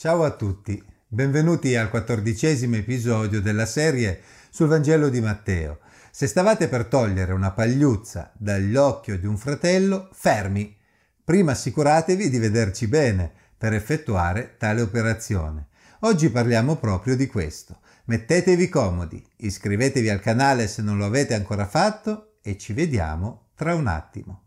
Ciao a tutti, benvenuti al quattordicesimo episodio della serie sul Vangelo di Matteo. Se stavate per togliere una pagliuzza dall'occhio di un fratello, fermi. Prima assicuratevi di vederci bene per effettuare tale operazione. Oggi parliamo proprio di questo. Mettetevi comodi, iscrivetevi al canale se non lo avete ancora fatto e ci vediamo tra un attimo.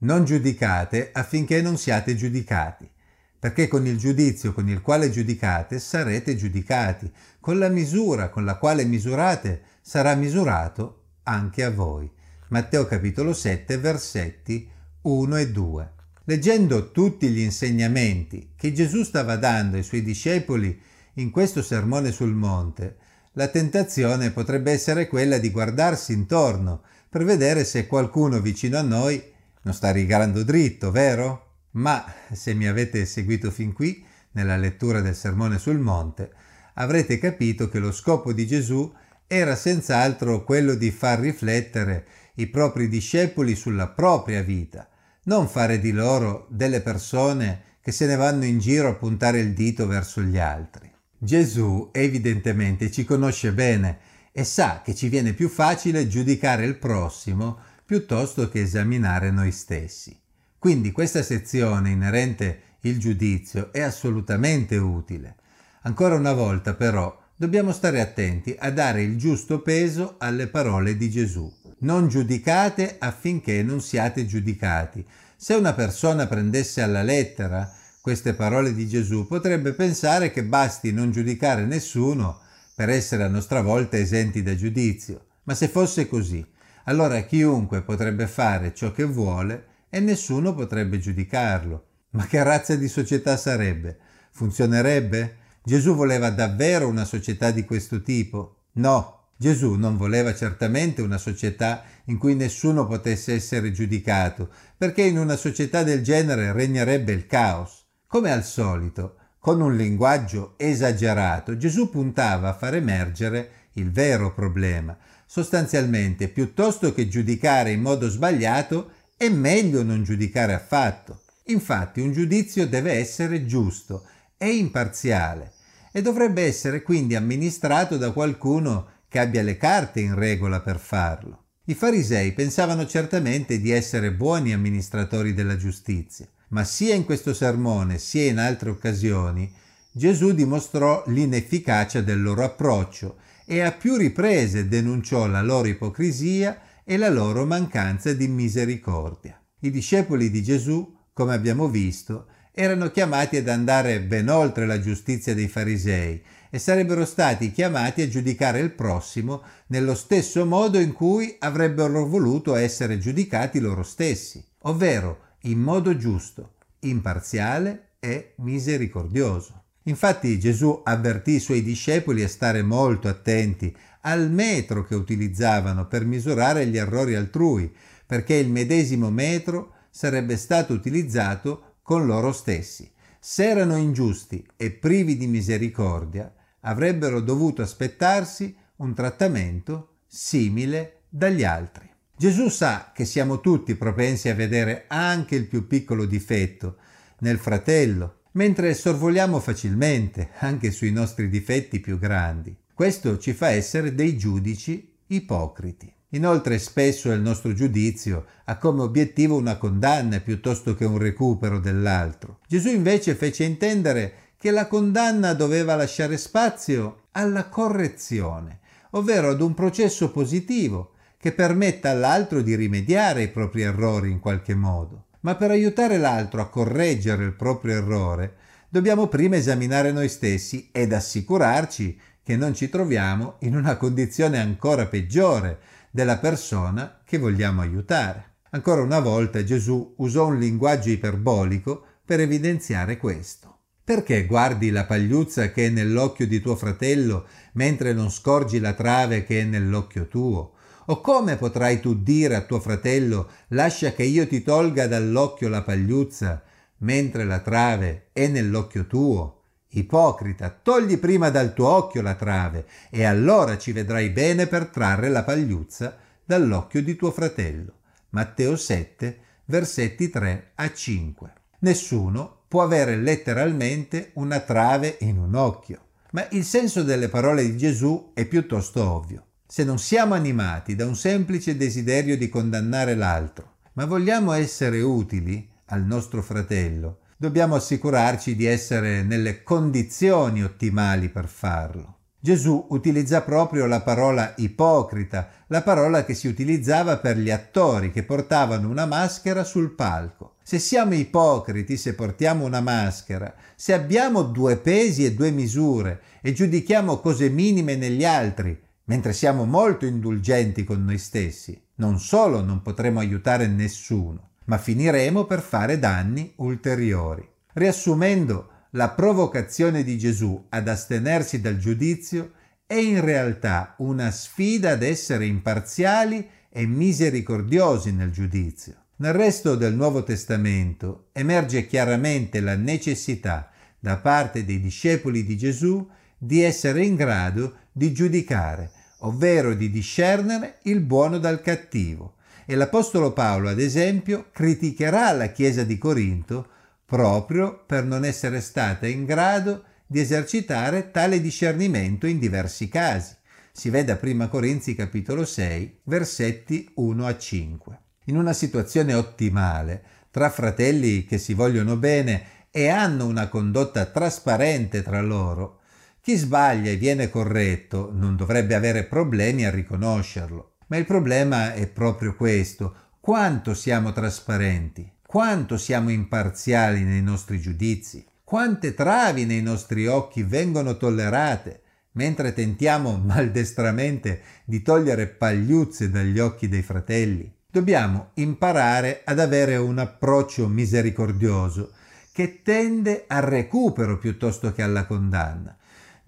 Non giudicate affinché non siate giudicati, perché con il giudizio con il quale giudicate sarete giudicati, con la misura con la quale misurate sarà misurato anche a voi. Matteo capitolo 7 versetti 1 e 2. Leggendo tutti gli insegnamenti che Gesù stava dando ai suoi discepoli in questo sermone sul monte, la tentazione potrebbe essere quella di guardarsi intorno per vedere se qualcuno vicino a noi non sta rigando dritto, vero? Ma se mi avete seguito fin qui, nella lettura del Sermone sul Monte, avrete capito che lo scopo di Gesù era senz'altro quello di far riflettere i propri discepoli sulla propria vita, non fare di loro delle persone che se ne vanno in giro a puntare il dito verso gli altri. Gesù evidentemente ci conosce bene e sa che ci viene più facile giudicare il prossimo piuttosto che esaminare noi stessi. Quindi questa sezione inerente il giudizio è assolutamente utile. Ancora una volta però dobbiamo stare attenti a dare il giusto peso alle parole di Gesù. Non giudicate affinché non siate giudicati. Se una persona prendesse alla lettera queste parole di Gesù potrebbe pensare che basti non giudicare nessuno per essere a nostra volta esenti da giudizio. Ma se fosse così, allora chiunque potrebbe fare ciò che vuole e nessuno potrebbe giudicarlo. Ma che razza di società sarebbe? Funzionerebbe? Gesù voleva davvero una società di questo tipo? No, Gesù non voleva certamente una società in cui nessuno potesse essere giudicato, perché in una società del genere regnerebbe il caos. Come al solito, con un linguaggio esagerato, Gesù puntava a far emergere il vero problema, Sostanzialmente, piuttosto che giudicare in modo sbagliato, è meglio non giudicare affatto. Infatti un giudizio deve essere giusto e imparziale e dovrebbe essere quindi amministrato da qualcuno che abbia le carte in regola per farlo. I farisei pensavano certamente di essere buoni amministratori della giustizia, ma sia in questo sermone sia in altre occasioni Gesù dimostrò l'inefficacia del loro approccio e a più riprese denunciò la loro ipocrisia e la loro mancanza di misericordia. I discepoli di Gesù, come abbiamo visto, erano chiamati ad andare ben oltre la giustizia dei farisei e sarebbero stati chiamati a giudicare il prossimo nello stesso modo in cui avrebbero voluto essere giudicati loro stessi, ovvero in modo giusto, imparziale e misericordioso. Infatti Gesù avvertì i suoi discepoli a stare molto attenti al metro che utilizzavano per misurare gli errori altrui, perché il medesimo metro sarebbe stato utilizzato con loro stessi. Se erano ingiusti e privi di misericordia, avrebbero dovuto aspettarsi un trattamento simile dagli altri. Gesù sa che siamo tutti propensi a vedere anche il più piccolo difetto nel fratello, mentre sorvoliamo facilmente anche sui nostri difetti più grandi. Questo ci fa essere dei giudici ipocriti. Inoltre spesso il nostro giudizio ha come obiettivo una condanna piuttosto che un recupero dell'altro. Gesù invece fece intendere che la condanna doveva lasciare spazio alla correzione, ovvero ad un processo positivo che permetta all'altro di rimediare ai propri errori in qualche modo. Ma per aiutare l'altro a correggere il proprio errore, dobbiamo prima esaminare noi stessi ed assicurarci che non ci troviamo in una condizione ancora peggiore della persona che vogliamo aiutare. Ancora una volta Gesù usò un linguaggio iperbolico per evidenziare questo. Perché guardi la pagliuzza che è nell'occhio di tuo fratello mentre non scorgi la trave che è nell'occhio tuo? O come potrai tu dire a tuo fratello lascia che io ti tolga dall'occhio la pagliuzza, mentre la trave è nell'occhio tuo? Ipocrita, togli prima dal tuo occhio la trave, e allora ci vedrai bene per trarre la pagliuzza dall'occhio di tuo fratello. Matteo 7, versetti 3 a 5. Nessuno può avere letteralmente una trave in un occhio, ma il senso delle parole di Gesù è piuttosto ovvio. Se non siamo animati da un semplice desiderio di condannare l'altro, ma vogliamo essere utili al nostro fratello, dobbiamo assicurarci di essere nelle condizioni ottimali per farlo. Gesù utilizza proprio la parola ipocrita, la parola che si utilizzava per gli attori che portavano una maschera sul palco. Se siamo ipocriti, se portiamo una maschera, se abbiamo due pesi e due misure e giudichiamo cose minime negli altri, mentre siamo molto indulgenti con noi stessi, non solo non potremo aiutare nessuno, ma finiremo per fare danni ulteriori. Riassumendo, la provocazione di Gesù ad astenersi dal giudizio è in realtà una sfida ad essere imparziali e misericordiosi nel giudizio. Nel resto del Nuovo Testamento emerge chiaramente la necessità da parte dei discepoli di Gesù di essere in grado di giudicare, ovvero di discernere il buono dal cattivo. E l'Apostolo Paolo, ad esempio, criticherà la Chiesa di Corinto proprio per non essere stata in grado di esercitare tale discernimento in diversi casi. Si vede a 1 Corinzi capitolo 6, versetti 1 a 5. In una situazione ottimale, tra fratelli che si vogliono bene e hanno una condotta trasparente tra loro, chi sbaglia e viene corretto non dovrebbe avere problemi a riconoscerlo. Ma il problema è proprio questo, quanto siamo trasparenti quanto siamo imparziali nei nostri giudizi, quante travi nei nostri occhi vengono tollerate, mentre tentiamo maldestramente di togliere pagliuzze dagli occhi dei fratelli. Dobbiamo imparare ad avere un approccio misericordioso che tende al recupero piuttosto che alla condanna.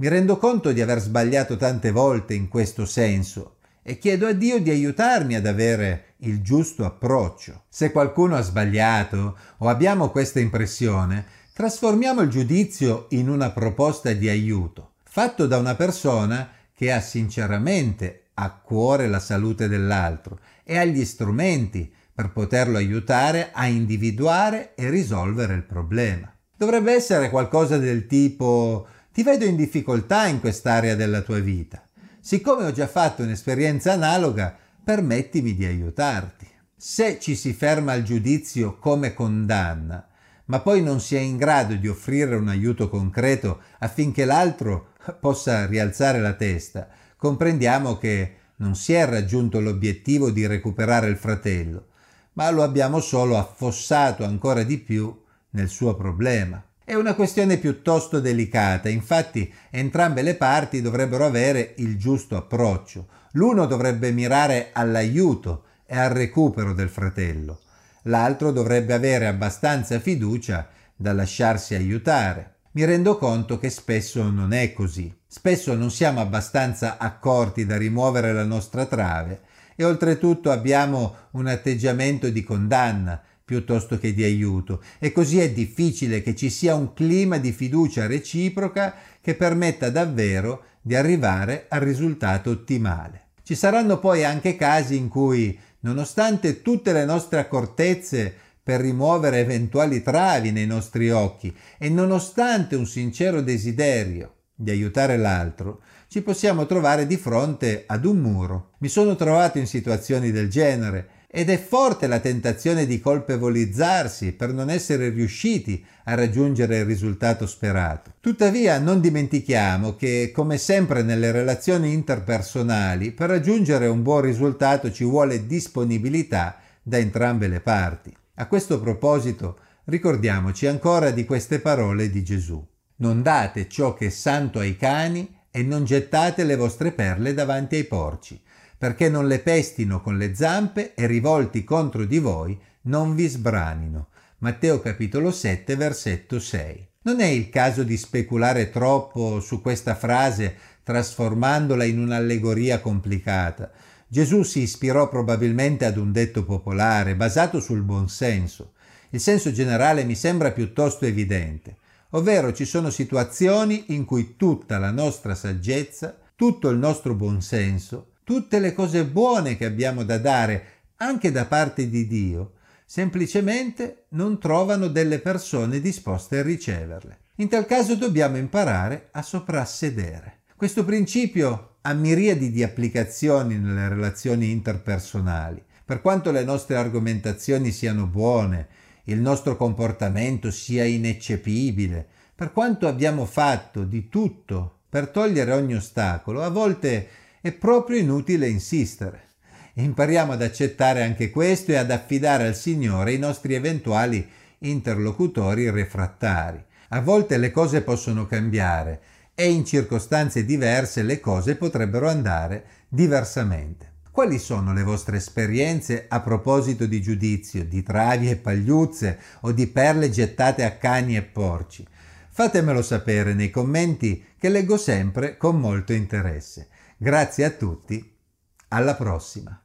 Mi rendo conto di aver sbagliato tante volte in questo senso e chiedo a Dio di aiutarmi ad avere il giusto approccio. Se qualcuno ha sbagliato o abbiamo questa impressione, trasformiamo il giudizio in una proposta di aiuto, fatto da una persona che ha sinceramente a cuore la salute dell'altro e ha gli strumenti per poterlo aiutare a individuare e risolvere il problema. Dovrebbe essere qualcosa del tipo ti vedo in difficoltà in quest'area della tua vita. Siccome ho già fatto un'esperienza analoga, permettimi di aiutarti. Se ci si ferma al giudizio come condanna, ma poi non si è in grado di offrire un aiuto concreto affinché l'altro possa rialzare la testa, comprendiamo che non si è raggiunto l'obiettivo di recuperare il fratello, ma lo abbiamo solo affossato ancora di più nel suo problema. È una questione piuttosto delicata, infatti entrambe le parti dovrebbero avere il giusto approccio. L'uno dovrebbe mirare all'aiuto e al recupero del fratello, l'altro dovrebbe avere abbastanza fiducia da lasciarsi aiutare. Mi rendo conto che spesso non è così. Spesso non siamo abbastanza accorti da rimuovere la nostra trave e oltretutto abbiamo un atteggiamento di condanna, piuttosto che di aiuto e così è difficile che ci sia un clima di fiducia reciproca che permetta davvero di arrivare al risultato ottimale. Ci saranno poi anche casi in cui, nonostante tutte le nostre accortezze per rimuovere eventuali travi nei nostri occhi e nonostante un sincero desiderio di aiutare l'altro, ci possiamo trovare di fronte ad un muro. Mi sono trovato in situazioni del genere ed è forte la tentazione di colpevolizzarsi per non essere riusciti a raggiungere il risultato sperato. Tuttavia non dimentichiamo che, come sempre nelle relazioni interpersonali, per raggiungere un buon risultato ci vuole disponibilità da entrambe le parti. A questo proposito ricordiamoci ancora di queste parole di Gesù. Non date ciò che è santo ai cani e non gettate le vostre perle davanti ai porci perché non le pestino con le zampe e rivolti contro di voi non vi sbranino. Matteo capitolo 7 versetto 6. Non è il caso di speculare troppo su questa frase trasformandola in un'allegoria complicata. Gesù si ispirò probabilmente ad un detto popolare basato sul buonsenso. Il senso generale mi sembra piuttosto evidente, ovvero ci sono situazioni in cui tutta la nostra saggezza, tutto il nostro buonsenso tutte le cose buone che abbiamo da dare anche da parte di Dio, semplicemente non trovano delle persone disposte a riceverle. In tal caso dobbiamo imparare a soprassedere. Questo principio ha miriadi di applicazioni nelle relazioni interpersonali. Per quanto le nostre argomentazioni siano buone, il nostro comportamento sia ineccepibile, per quanto abbiamo fatto di tutto per togliere ogni ostacolo, a volte è proprio inutile insistere. Impariamo ad accettare anche questo e ad affidare al Signore i nostri eventuali interlocutori refrattari. A volte le cose possono cambiare e in circostanze diverse le cose potrebbero andare diversamente. Quali sono le vostre esperienze a proposito di giudizio, di travi e pagliuzze o di perle gettate a cani e porci? Fatemelo sapere nei commenti che leggo sempre con molto interesse. Grazie a tutti, alla prossima.